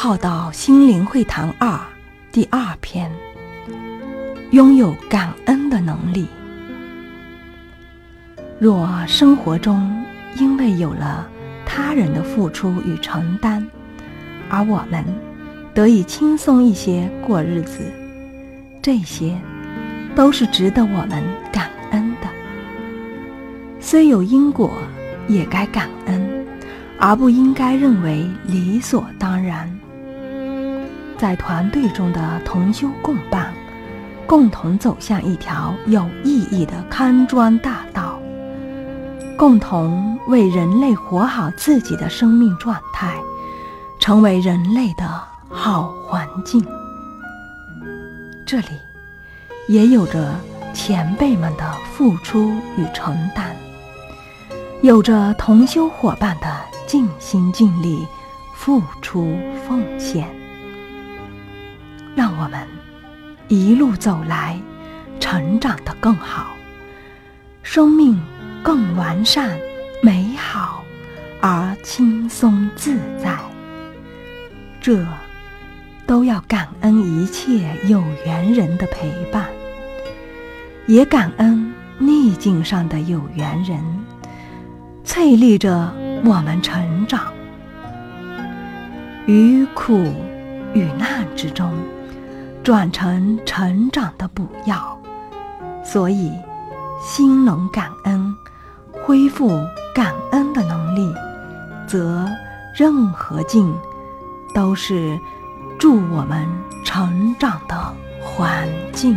浩道心灵会谈二第二篇：拥有感恩的能力。若生活中因为有了他人的付出与承担，而我们得以轻松一些过日子，这些都是值得我们感恩的。虽有因果，也该感恩，而不应该认为理所当然。在团队中的同修共伴，共同走向一条有意义的康庄大道，共同为人类活好自己的生命状态。成为人类的好环境。这里也有着前辈们的付出与承担，有着同修伙伴的尽心尽力付出奉献。让我们一路走来，成长得更好，生命更完善、美好而轻松自在。这都要感恩一切有缘人的陪伴，也感恩逆境上的有缘人，淬砺着我们成长。于苦与难之中，转成成长的补药。所以，心能感恩，恢复感恩的能力，则任何境。都是助我们成长的环境。